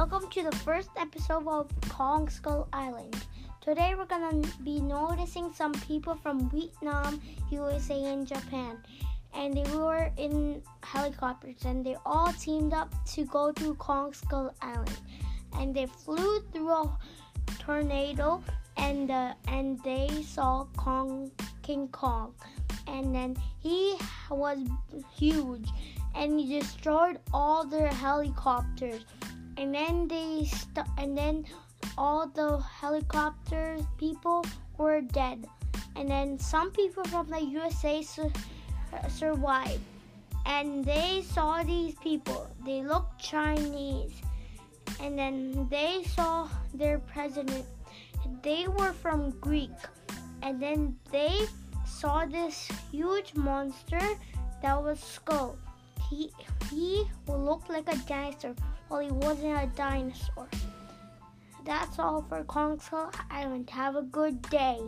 Welcome to the first episode of Kong Skull Island. Today we're gonna be noticing some people from Vietnam, USA, and Japan. And they were in helicopters and they all teamed up to go to Kong Skull Island. And they flew through a tornado and uh, and they saw Kong King Kong. And then he was huge and he destroyed all their helicopters and then they st- and then all the helicopters people were dead. And then some people from the USA su- survived. And they saw these people. They looked Chinese. And then they saw their president. They were from Greek. And then they saw this huge monster that was skull. He he looked like a dinosaur while he wasn't a dinosaur. That's all for Kong Skull Island. Have a good day